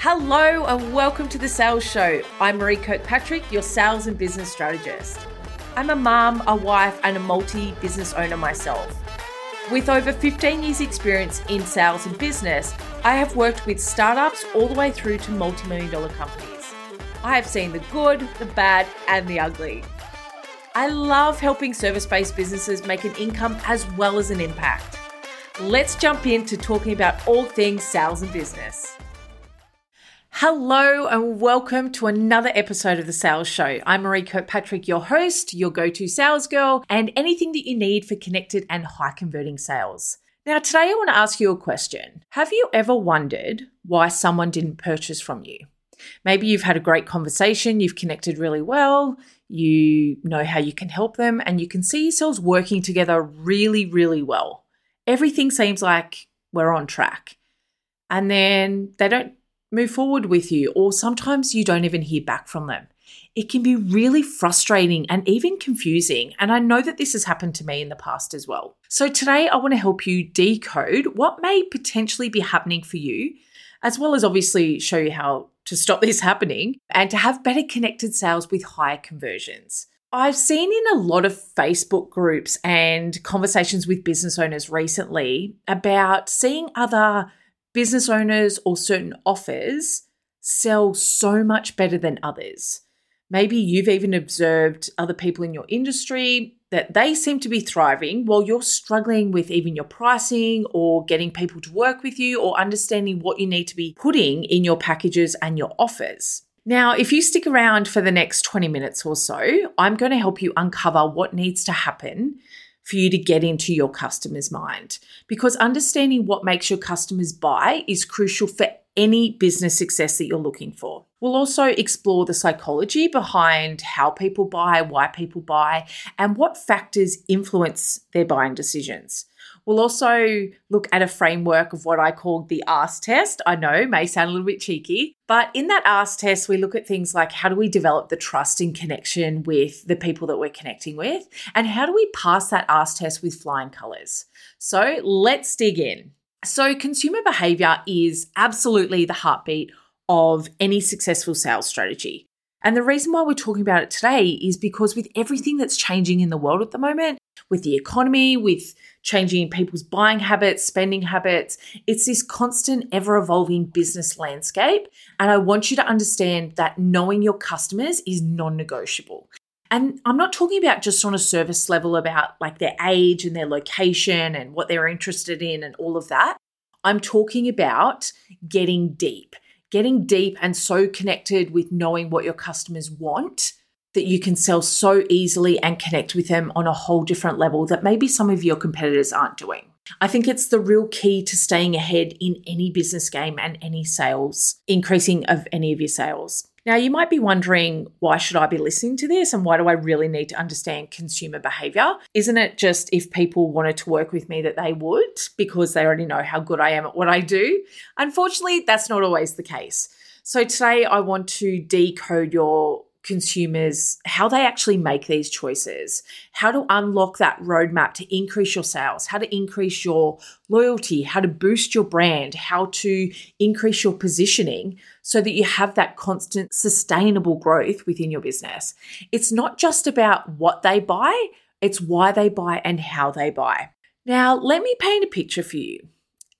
Hello and welcome to the Sales Show. I'm Maree Kirkpatrick, your sales and business strategist. I'm a mom, a wife, and a multi business owner myself. With over 15 years' experience in sales and business, I have worked with startups all the way through to multi million dollar companies. I have seen the good, the bad, and the ugly. I love helping service based businesses make an income as well as an impact. Let's jump into talking about all things sales and business. Hello and welcome to another episode of the Sales Show. I'm Maree Kirkpatrick, your host, your go to sales girl, and anything that you need for connected and high converting sales. Now, today I want to ask you a question. Have you ever wondered why someone didn't purchase from you? Maybe you've had a great conversation, you've connected really well, you know how you can help them, and you can see yourselves working together really, really well. Everything seems like we're on track. And then they don't move forward with you, or sometimes you don't even hear back from them. It can be really frustrating and even confusing. And I know that this has happened to me in the past as well. So today I want to help you decode what may potentially be happening for you, as well as obviously show you how to stop this happening and to have better connected sales with higher conversions. I've seen in a lot of Facebook groups and conversations with business owners recently about seeing other business owners or certain offers sell so much better than others. Maybe you've even observed other people in your industry that they seem to be thriving while you're struggling with even your pricing or getting people to work with you or understanding what you need to be putting in your packages and your offers. Now, if you stick around for the next 20 minutes or so, I'm going to help you uncover what needs to happen for you to get into your customer's mind. Because understanding what makes your customers buy is crucial for any business success that you're looking for. We'll also explore the psychology behind how people buy, why people buy, and what factors influence their buying decisions. We'll also look at a framework of what I call the ASK test. I know may sound a little bit cheeky, but in that ASK test, we look at things like how do we develop the trust and connection with the people that we're connecting with, and how do we pass that ASK test with flying colors. So let's dig in. So, consumer behavior is absolutely the heartbeat of any successful sales strategy. And the reason why we're talking about it today is because with everything that's changing in the world at the moment, with the economy, with changing people's buying habits, spending habits. It's this constant, ever evolving business landscape. And I want you to understand that knowing your customers is non negotiable. And I'm not talking about just on a service level about like their age and their location and what they're interested in and all of that. I'm talking about getting deep, getting deep and so connected with knowing what your customers want that you can sell so easily and connect with them on a whole different level that maybe some of your competitors aren't doing. I think it's the real key to staying ahead in any business game and any sales, increasing of any of your sales. Now, you might be wondering, why should I be listening to this and why do I really need to understand consumer behavior? Isn't it just if people wanted to work with me that they would because they already know how good I am at what I do? Unfortunately, that's not always the case. So, today I want to decode your consumers how they actually make these choices, how to unlock that roadmap to increase your sales, how to increase your loyalty, how to boost your brand, how to increase your positioning so that you have that constant sustainable growth within your business. It's not just about what they buy, it's why they buy and how they buy. Now, let me paint a picture for you.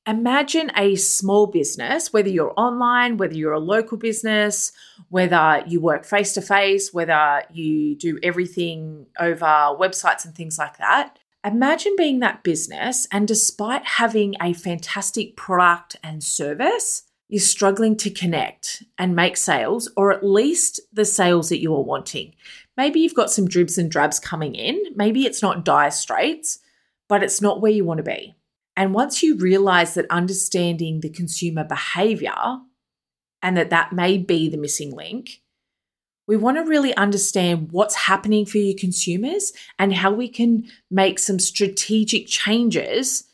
Imagine a small business, whether you're online, whether you're a local business, whether you work face to face, whether you do everything over websites and things like that. Imagine being that business, and despite having a fantastic product and service, you're struggling to connect and make sales, or at least the sales that you are wanting. Maybe you've got some dribs and drabs coming in. Maybe it's not dire straits, but it's not where you want to be. And once you realize that understanding the consumer behavior and that that may be the missing link, we want to really understand what's happening for your consumers and how we can make some strategic changes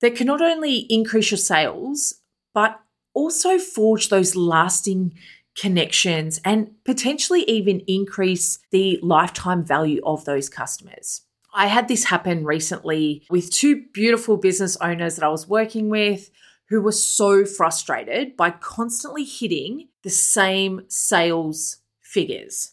that can not only increase your sales, but also forge those lasting connections and potentially even increase the lifetime value of those customers. I had this happen recently with two beautiful business owners that I was working with who were so frustrated by constantly hitting the same sales figures.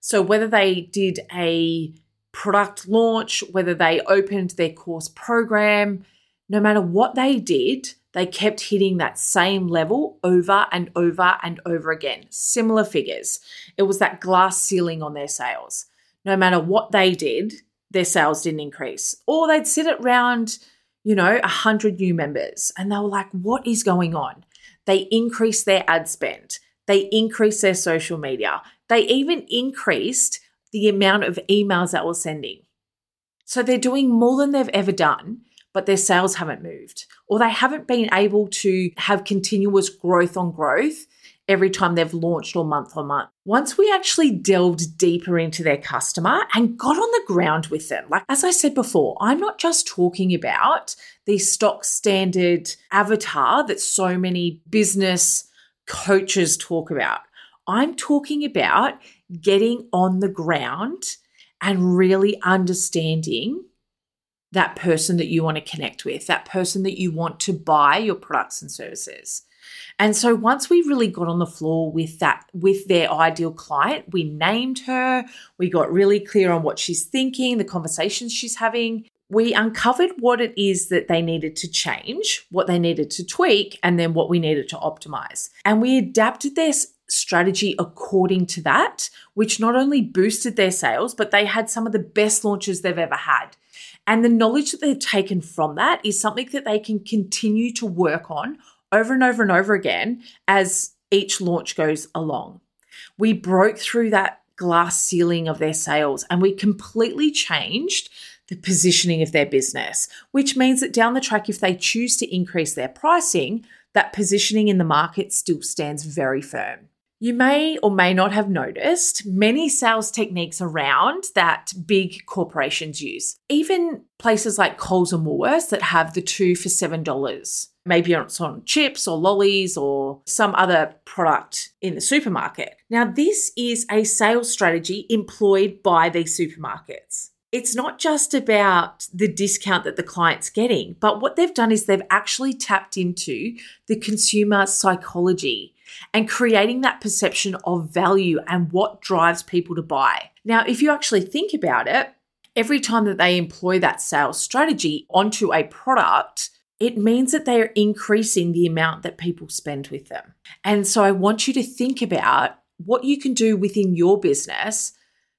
So, whether they did a product launch, whether they opened their course program, no matter what they did, they kept hitting that same level over and over and over again, similar figures. It was that glass ceiling on their sales. No matter what they did, their sales didn't increase. Or they'd sit at around, you know, 100 new members and they were like, what is going on? They increased their ad spend, they increased their social media, they even increased the amount of emails that we're sending. So they're doing more than they've ever done, but their sales haven't moved, or they haven't been able to have continuous growth on growth every time they've launched or month on month. Once we actually delved deeper into their customer and got on the ground with them, like as I said before, I'm not just talking about the stock standard avatar that so many business coaches talk about. I'm talking about getting on the ground and really understanding that person that you want to connect with, that person that you want to buy your products and services. And so once we really got on the floor with that, with their ideal client, we named her, we got really clear on what she's thinking, the conversations she's having. We uncovered what it is that they needed to change, what they needed to tweak, and then what we needed to optimize. And we adapted their strategy according to that, which not only boosted their sales, but they had some of the best launches they've ever had. And the knowledge that they've taken from that is something that they can continue to work on over and over and over again as each launch goes along. We broke through that glass ceiling of their sales and we completely changed the positioning of their business, which means that down the track, if they choose to increase their pricing, that positioning in the market still stands very firm. You may or may not have noticed many sales techniques around that big corporations use. Even places like Coles and Woolworths that have the two for $7. Maybe it's on chips or lollies or some other product in the supermarket. Now, this is a sales strategy employed by these supermarkets it's not just about the discount that the client's getting, but what they've done is they've actually tapped into the consumer psychology and creating that perception of value and what drives people to buy. Now, if you actually think about it, every time that they employ that sales strategy onto a product, it means that they are increasing the amount that people spend with them. And so I want you to think about what you can do within your business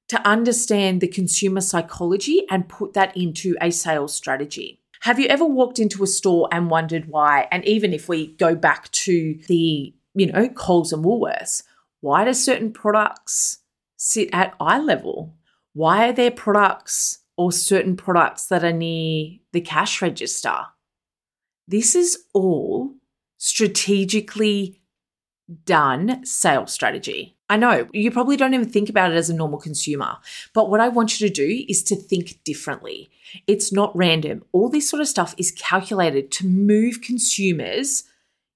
to understand the consumer psychology and put that into a sales strategy. Have you ever walked into a store and wondered why? And even if we go back to the you know, Coles and Woolworths. Why do certain products sit at eye level? Why are there products or certain products that are near the cash register? This is all strategically done sales strategy. I know you probably don't even think about it as a normal consumer, but what I want you to do is to think differently. It's not random. All this sort of stuff is calculated to move consumers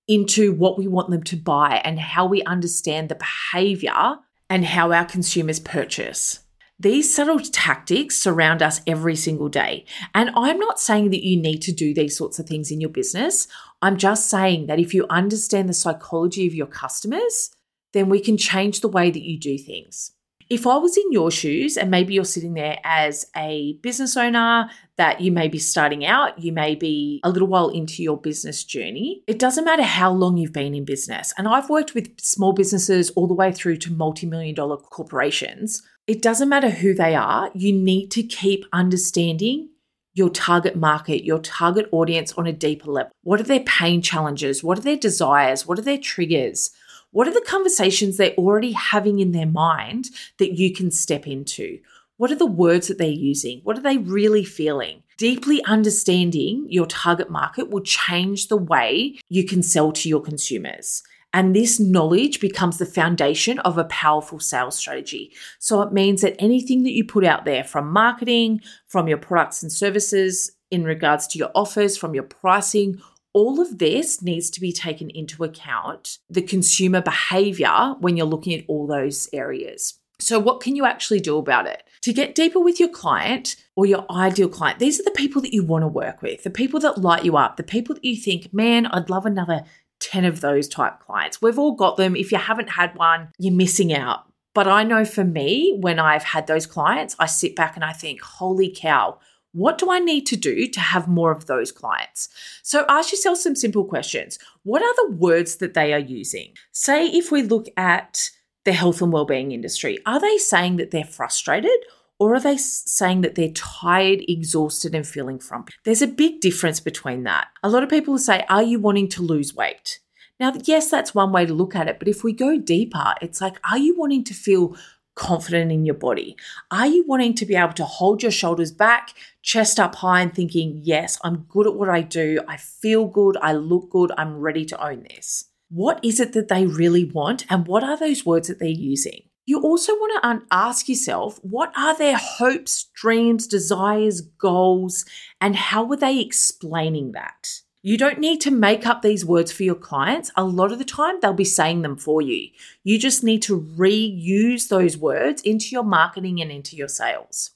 into what we want them to buy and how we understand the behavior and how our consumers purchase. These subtle tactics surround us every single day. And I'm not saying that you need to do these sorts of things in your business. I'm just saying that if you understand the psychology of your customers, then we can change the way that you do things. If I was in your shoes and maybe you're sitting there as a business owner that you may be starting out, you may be a little while into your business journey, it doesn't matter how long you've been in business. And I've worked with small businesses all the way through to multi million dollar corporations. It doesn't matter who they are, you need to keep understanding your target market, your target audience on a deeper level. What are their pain challenges? What are their desires? What are their triggers? What are the conversations they're already having in their mind that you can step into? What are the words that they're using? What are they really feeling? Deeply understanding your target market will change the way you can sell to your consumers. And this knowledge becomes the foundation of a powerful sales strategy. So it means that anything that you put out there from marketing, from your products and services, in regards to your offers, from your pricing, all of this needs to be taken into account the consumer behavior when you're looking at all those areas. So, what can you actually do about it? To get deeper with your client or your ideal client, these are the people that you want to work with, the people that light you up, the people that you think, man, I'd love another 10 of those type clients. We've all got them. If you haven't had one, you're missing out. But I know for me, when I've had those clients, I sit back and I think, holy cow, what do I need to do to have more of those clients? So ask yourself some simple questions. What are the words that they are using? Say if we look at the health and well-being industry, are they saying that they're frustrated or are they saying that they're tired, exhausted, and feeling frumpy? There's a big difference between that. A lot of people will say, Are you wanting to lose weight? Now, yes, that's one way to look at it, but if we go deeper, it's like, Are you wanting to feel confident in your body? Are you wanting to be able to hold your shoulders back, chest up high, and thinking, yes, I'm good at what I do. I feel good. I look good. I'm ready to own this. What is it that they really want? And what are those words that they're using? You also want to ask yourself what are their hopes, dreams, desires, goals, and how are they explaining that? You don't need to make up these words for your clients. A lot of the time, they'll be saying them for you. You just need to reuse those words into your marketing and into your sales.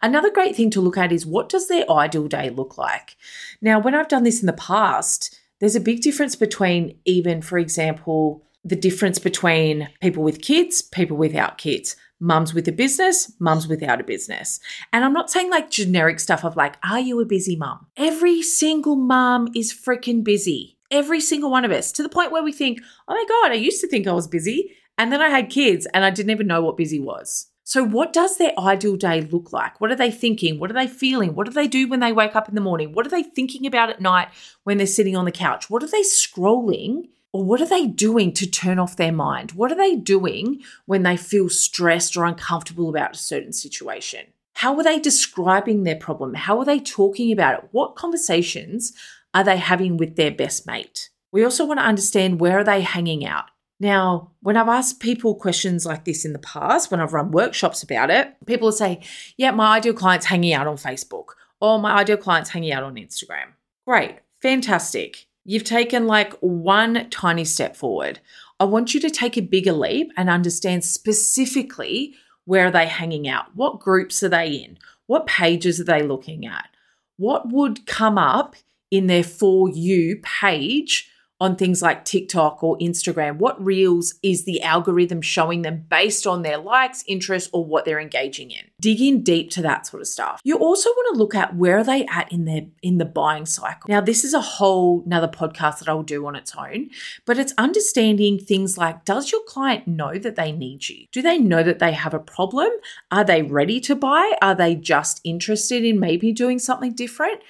Another great thing to look at is what does their ideal day look like? Now, when I've done this in the past, there's a big difference between even, for example, the difference between people with kids, people without kids mums with a business, mums without a business. And I'm not saying like generic stuff of like, are you a busy mum? Every single mum is freaking busy. Every single one of us to the point where we think, oh my God, I used to think I was busy. And then I had kids and I didn't even know what busy was. So, what does their ideal day look like? What are they thinking? What are they feeling? What do they do when they wake up in the morning? What are they thinking about at night when they're sitting on the couch? What are they scrolling or what are they doing to turn off their mind? What are they doing when they feel stressed or uncomfortable about a certain situation? How are they describing their problem? How are they talking about it? What conversations are they having with their best mate? We also want to understand where are they hanging out? Now, when I've asked people questions like this in the past, when I've run workshops about it, people will say, Yeah, my ideal client's hanging out on Facebook, or my ideal client's hanging out on Instagram. Great, fantastic. You've taken like one tiny step forward. I want you to take a bigger leap and understand specifically where are they hanging out? What groups are they in? What pages are they looking at? What would come up in their For You page on things like TikTok or Instagram? What reels is the algorithm showing them based on their likes, interests, or what they're engaging in? Dig in deep to that sort of stuff. You also want to look at where are they at in their in the buying cycle. Now, this is a whole another podcast that I'll do on its own, but it's understanding things like does your client know that they need you? Do they know that they have a problem? Are they ready to buy? Are they just interested in maybe doing something different?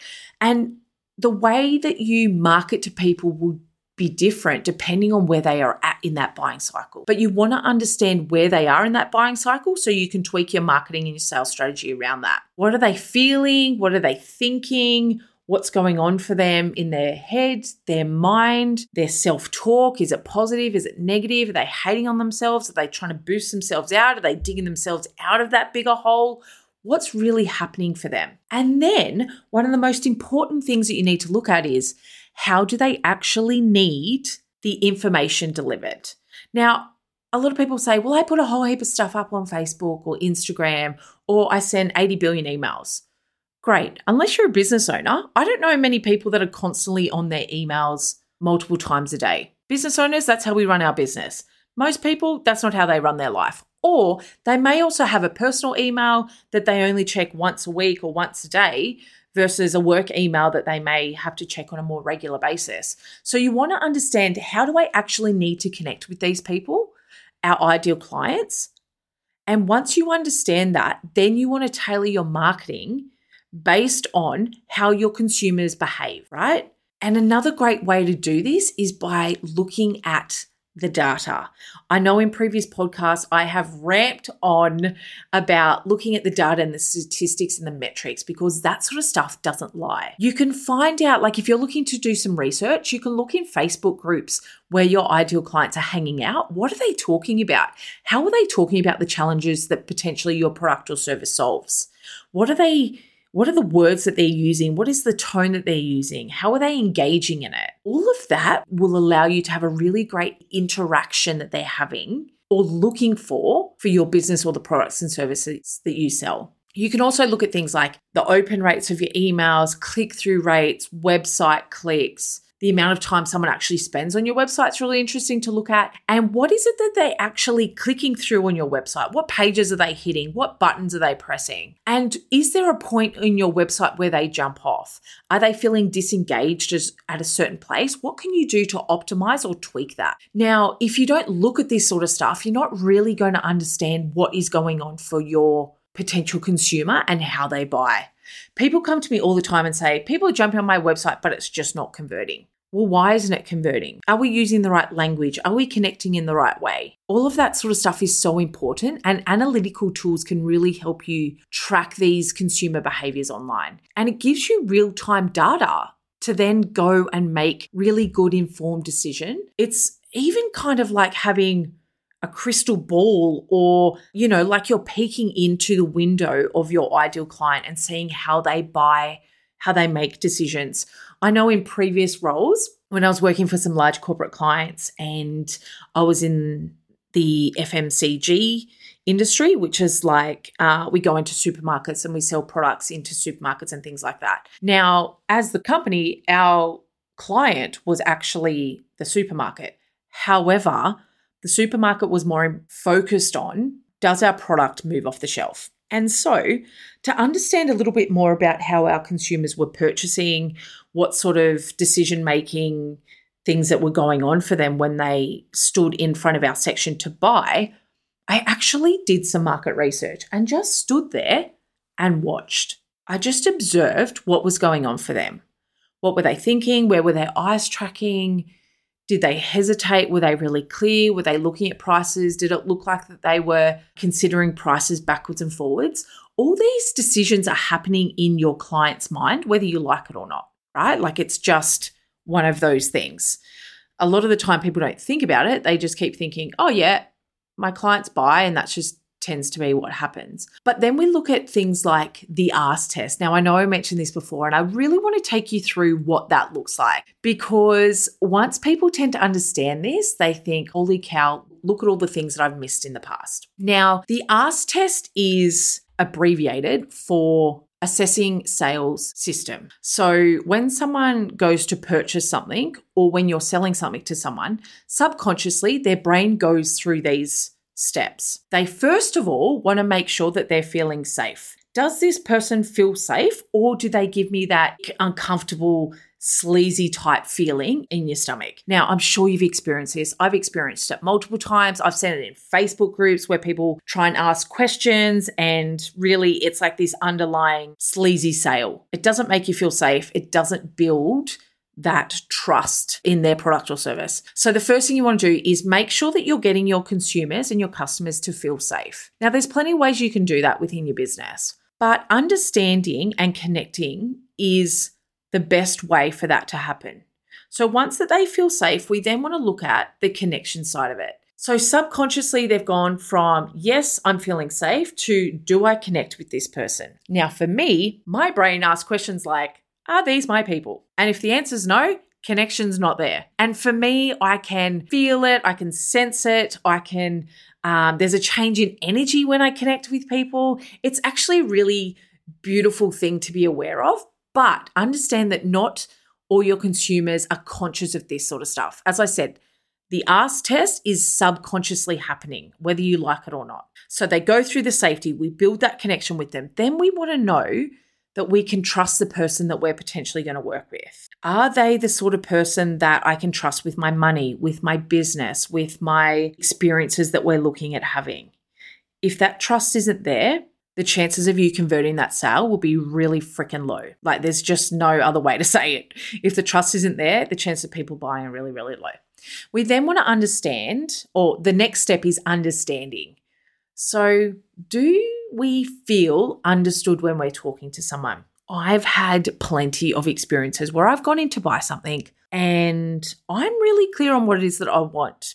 And the way that you market to people will be different depending on where they are at in that buying cycle. But you want to understand where they are in that buying cycle so you can tweak your marketing and your sales strategy around that. What are they feeling? What are they thinking? What's going on for them in their head, their mind, their self talk? Is it positive? Is it negative? Are they hating on themselves? Are they trying to boost themselves out? Are they digging themselves out of that bigger hole? What's really happening for them? And then, one of the most important things that you need to look at is how do they actually need the information delivered? Now, a lot of people say, well, I put a whole heap of stuff up on Facebook or Instagram, or I send 80 billion emails. Great. Unless you're a business owner, I don't know many people that are constantly on their emails multiple times a day. Business owners, that's how we run our business. Most people, that's not how they run their life. Or they may also have a personal email that they only check once a week or once a day versus a work email that they may have to check on a more regular basis. So you want to understand how do I actually need to connect with these people, our ideal clients? And once you understand that, then you want to tailor your marketing based on how your consumers behave, right? And another great way to do this is by looking at the data. I know in previous podcasts I have ramped on about looking at the data and the statistics and the metrics because that sort of stuff doesn't lie. You can find out, like if you're looking to do some research, you can look in Facebook groups where your ideal clients are hanging out. What are they talking about? How are they talking about the challenges that potentially your product or service solves? What are they? What are the words that they're using? What is the tone that they're using? How are they engaging in it? All of that will allow you to have a really great interaction that they're having or looking for for your business or the products and services that you sell. You can also look at things like the open rates of your emails, click through rates, website clicks, the amount of time someone actually spends on your website is really interesting to look at. And what is it that they're actually clicking through on your website? What pages are they hitting? What buttons are they pressing? And is there a point in your website where they jump off? Are they feeling disengaged at a certain place? What can you do to optimize or tweak that? Now, if you don't look at this sort of stuff, you're not really going to understand what is going on for your potential consumer and how they buy. People come to me all the time and say, People are jumping on my website, but it's just not converting well, why isn't it converting? Are we using the right language? Are we connecting in the right way? All of that sort of stuff is so important, and analytical tools can really help you track these consumer behaviors online. And it gives you real time data to then go and make really good informed decision. It's even kind of like having a crystal ball or you know like you're peeking into the window of your ideal client and seeing how they buy how they make decisions I know in previous roles, when I was working for some large corporate clients and I was in the FMCG industry, which is like uh, we go into supermarkets and we sell products into supermarkets and things like that. Now, as the company, our client was actually the supermarket. However, the supermarket was more focused on does our product move off the shelf? And so, to understand a little bit more about how our consumers were purchasing, what sort of decision making things that were going on for them when they stood in front of our section to buy, I actually did some market research and just stood there and watched. I just observed what was going on for them. What were they thinking? Where were their eyes tracking? Did they hesitate? Were they really clear? Were they looking at prices? Did it look like that they were considering prices backwards and forwards? All these decisions are happening in your client's mind, whether you like it or not, right? Like it's just one of those things. A lot of the time, people don't think about it. They just keep thinking, oh, yeah, my clients buy, and that's just tends to be what happens. But then we look at things like the ask test. Now, I know I mentioned this before, and I really want to take you through what that looks like because once people tend to understand this, they think, holy cow, look at all the things that I've missed in the past. Now, the ask test is abbreviated for assessing sales system. So when someone goes to purchase something or when you're selling something to someone, subconsciously their brain goes through these steps. They first of all want to make sure that they're feeling safe. Does this person feel safe or do they give me that uncomfortable, sleazy type feeling in your stomach? Now, I'm sure you've experienced this. I've experienced it multiple times. I've seen it in Facebook groups where people try and ask questions, and really it's like this underlying sleazy sale. It doesn't make you feel safe, it doesn't build that trust in their product or service. So, the first thing you want to do is make sure that you're getting your consumers and your customers to feel safe. Now, there's plenty of ways you can do that within your business, but understanding and connecting is the best way for that to happen. So, once that they feel safe, we then want to look at the connection side of it. So, subconsciously, they've gone from, yes, I'm feeling safe, to, do I connect with this person? Now, for me, my brain asks questions like, are these my people? And if the answer is no, connection's not there. And for me, I can feel it, I can sense it, I can, um, there's a change in energy when I connect with people. It's actually a really beautiful thing to be aware of. But understand that not all your consumers are conscious of this sort of stuff. As I said, the ask test is subconsciously happening, whether you like it or not. So they go through the safety, we build that connection with them. Then we want to know that we can trust the person that we're potentially going to work with? Are they the sort of person that I can trust with my money, with my business, with my experiences that we're looking at having? If that trust isn't there, the chances of you converting that sale will be really freaking low. Like there's just no other way to say it. If the trust isn't there, the chance of people buying are really, really low. We then want to understand, or the next step is understanding. So, do we feel understood when we're talking to someone? I've had plenty of experiences where I've gone in to buy something and I'm really clear on what it is that I want.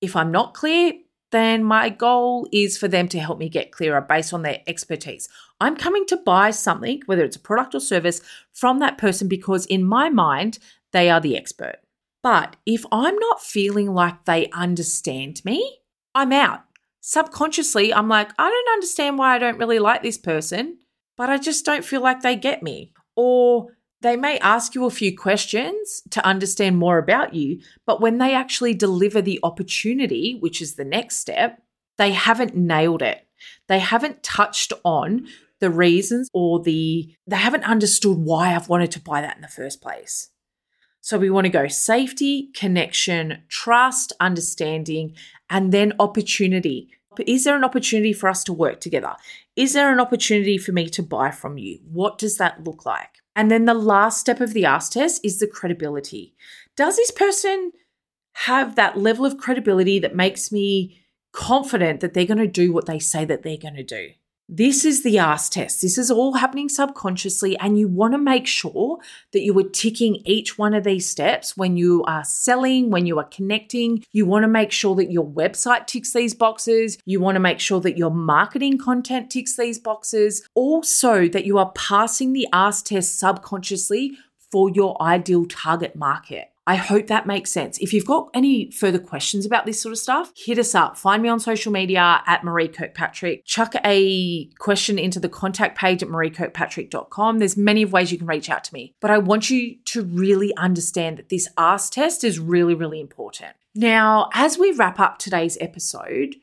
If I'm not clear, then my goal is for them to help me get clearer based on their expertise. I'm coming to buy something, whether it's a product or service, from that person because in my mind, they are the expert. But if I'm not feeling like they understand me, I'm out. Subconsciously, I'm like, I don't understand why I don't really like this person, but I just don't feel like they get me. Or they may ask you a few questions to understand more about you, but when they actually deliver the opportunity, which is the next step, they haven't nailed it. They haven't touched on the reasons or the, they haven't understood why I've wanted to buy that in the first place. So we want to go safety, connection, trust, understanding, and then opportunity. Is there an opportunity for us to work together? Is there an opportunity for me to buy from you? What does that look like? And then the last step of the ask test is the credibility. Does this person have that level of credibility that makes me confident that they're going to do what they say that they're going to do? This is the ask test. This is all happening subconsciously, and you want to make sure that you are ticking each one of these steps when you are selling, when you are connecting. You want to make sure that your website ticks these boxes. You want to make sure that your marketing content ticks these boxes. Also, that you are passing the ask test subconsciously for your ideal target market. I hope that makes sense. If you've got any further questions about this sort of stuff, hit us up. Find me on social media at Maree Kirkpatrick. Chuck a question into the contact page at mareekirkpatrick.com. There's many ways you can reach out to me, but I want you to really understand that this ask test is really, really important. Now, as we wrap up today's episode,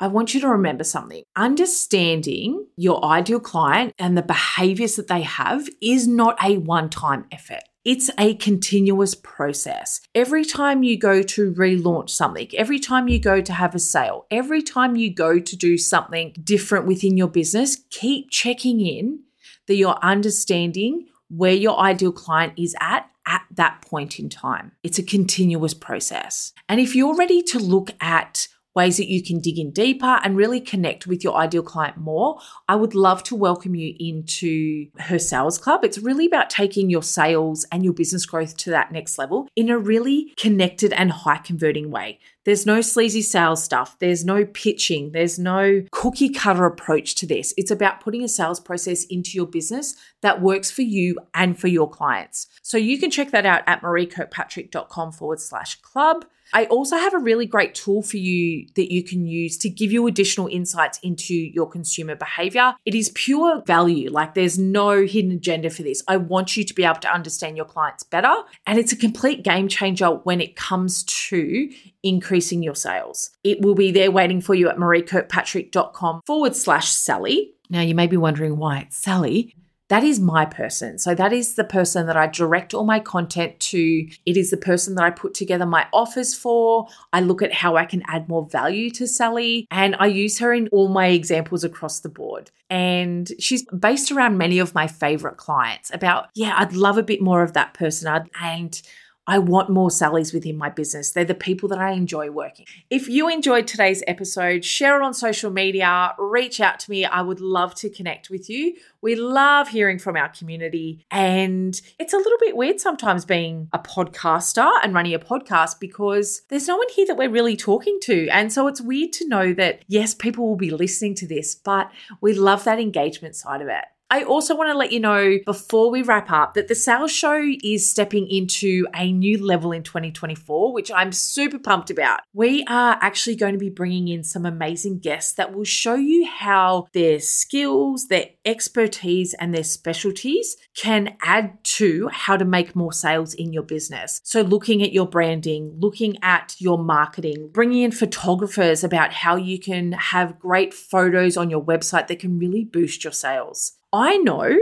I want you to remember something. Understanding your ideal client and the behaviors that they have is not a one time effort. It's a continuous process. Every time you go to relaunch something, every time you go to have a sale, every time you go to do something different within your business, keep checking in that you're understanding where your ideal client is at at that point in time. It's a continuous process. And if you're ready to look at ways that you can dig in deeper and really connect with your ideal client more, I would love to welcome you into her sales club. It's really about taking your sales and your business growth to that next level in a really connected and high converting way. There's no sleazy sales stuff. There's no pitching. There's no cookie cutter approach to this. It's about putting a sales process into your business that works for you and for your clients. So you can check that out at mareekirkpatrick.com forward slash club. I also have a really great tool for you that you can use to give you additional insights into your consumer behavior. It is pure value, like there's no hidden agenda for this. I want you to be able to understand your clients better. And it's a complete game changer when it comes to increasing your sales. It will be there waiting for you at mareekirkpatrick.com forward slash Sally. Now, you may be wondering why it's Sally. That is my person. So that is the person that I direct all my content to. It is the person that I put together my offers for. I look at how I can add more value to Sally and I use her in all my examples across the board. And she's based around many of my favorite clients about, yeah, I'd love a bit more of that person. I'd, and I want more Sallys within my business. They're the people that I enjoy working. If you enjoyed today's episode, share it on social media, reach out to me. I would love to connect with you. We love hearing from our community. And it's a little bit weird sometimes being a podcaster and running a podcast because there's no one here that we're really talking to. And so it's weird to know that, yes, people will be listening to this, but we love that engagement side of it. I also want to let you know before we wrap up that the sales show is stepping into a new level in 2024, which I'm super pumped about. We are actually going to be bringing in some amazing guests that will show you how their skills, their expertise, and their specialties can add to how to make more sales in your business. So, looking at your branding, looking at your marketing, bringing in photographers about how you can have great photos on your website that can really boost your sales. I know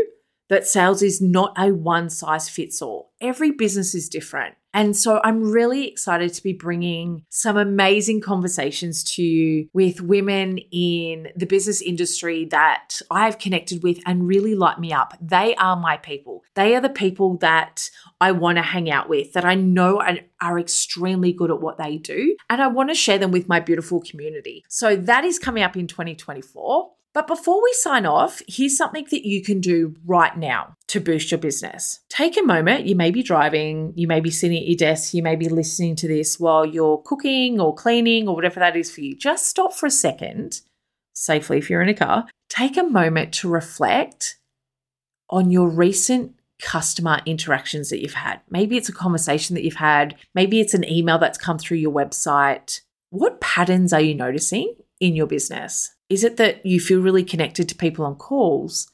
that sales is not a one size fits all. Every business is different. And so I'm really excited to be bringing some amazing conversations to you with women in the business industry that I have connected with and really light me up. They are my people. They are the people that I want to hang out with, that I know are extremely good at what they do. And I want to share them with my beautiful community. So that is coming up in 2024. But before we sign off, here's something that you can do right now to boost your business. Take a moment. You may be driving, you may be sitting at your desk, you may be listening to this while you're cooking or cleaning or whatever that is for you. Just stop for a second, safely if you're in a car. Take a moment to reflect on your recent customer interactions that you've had. Maybe it's a conversation that you've had, maybe it's an email that's come through your website. What patterns are you noticing? in your business? Is it that you feel really connected to people on calls,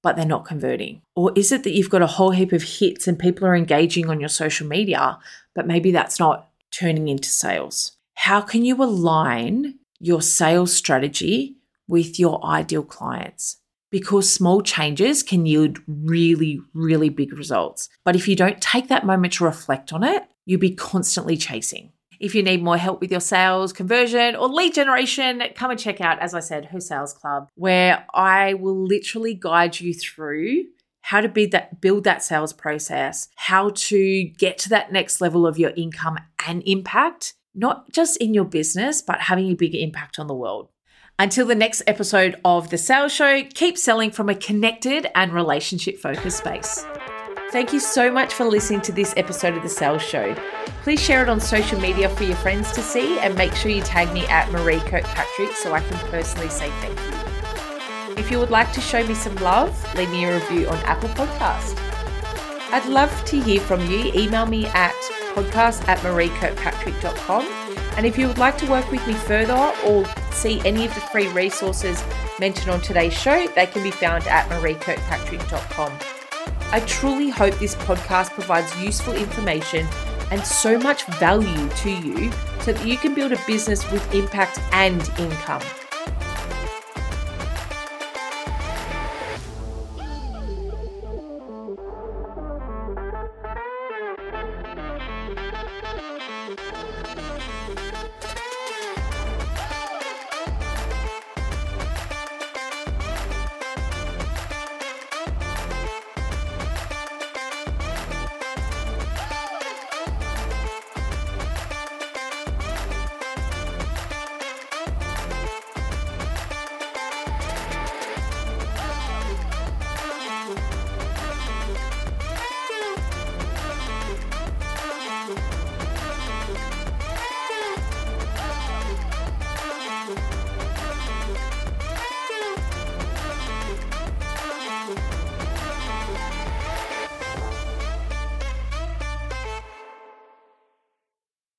but they're not converting? Or is it that you've got a whole heap of hits and people are engaging on your social media, but maybe that's not turning into sales? How can you align your sales strategy with your ideal clients? Because small changes can yield really, really big results. But if you don't take that moment to reflect on it, you'll be constantly chasing. If you need more help with your sales, conversion, or lead generation, come and check out, as I said, her sales club, where I will literally guide you through how to build that build that sales process, how to get to that next level of your income and impact, not just in your business, but having a bigger impact on the world. Until the next episode of The Sales Show, keep selling from a connected and relationship focused space. Thank you so much for listening to this episode of The Sales Show. Please share it on social media for your friends to see and make sure you tag me at Maree Kirkpatrick so I can personally say thank you. If you would like to show me some love, leave me a review on Apple Podcast. I'd love to hear from you. Email me at podcast at mareekirkpatrick.com. And if you would like to work with me further or see any of the free resources mentioned on today's show, they can be found at mareekirkpatrick.com. I truly hope this podcast provides useful information and so much value to you so that you can build a business with impact and income.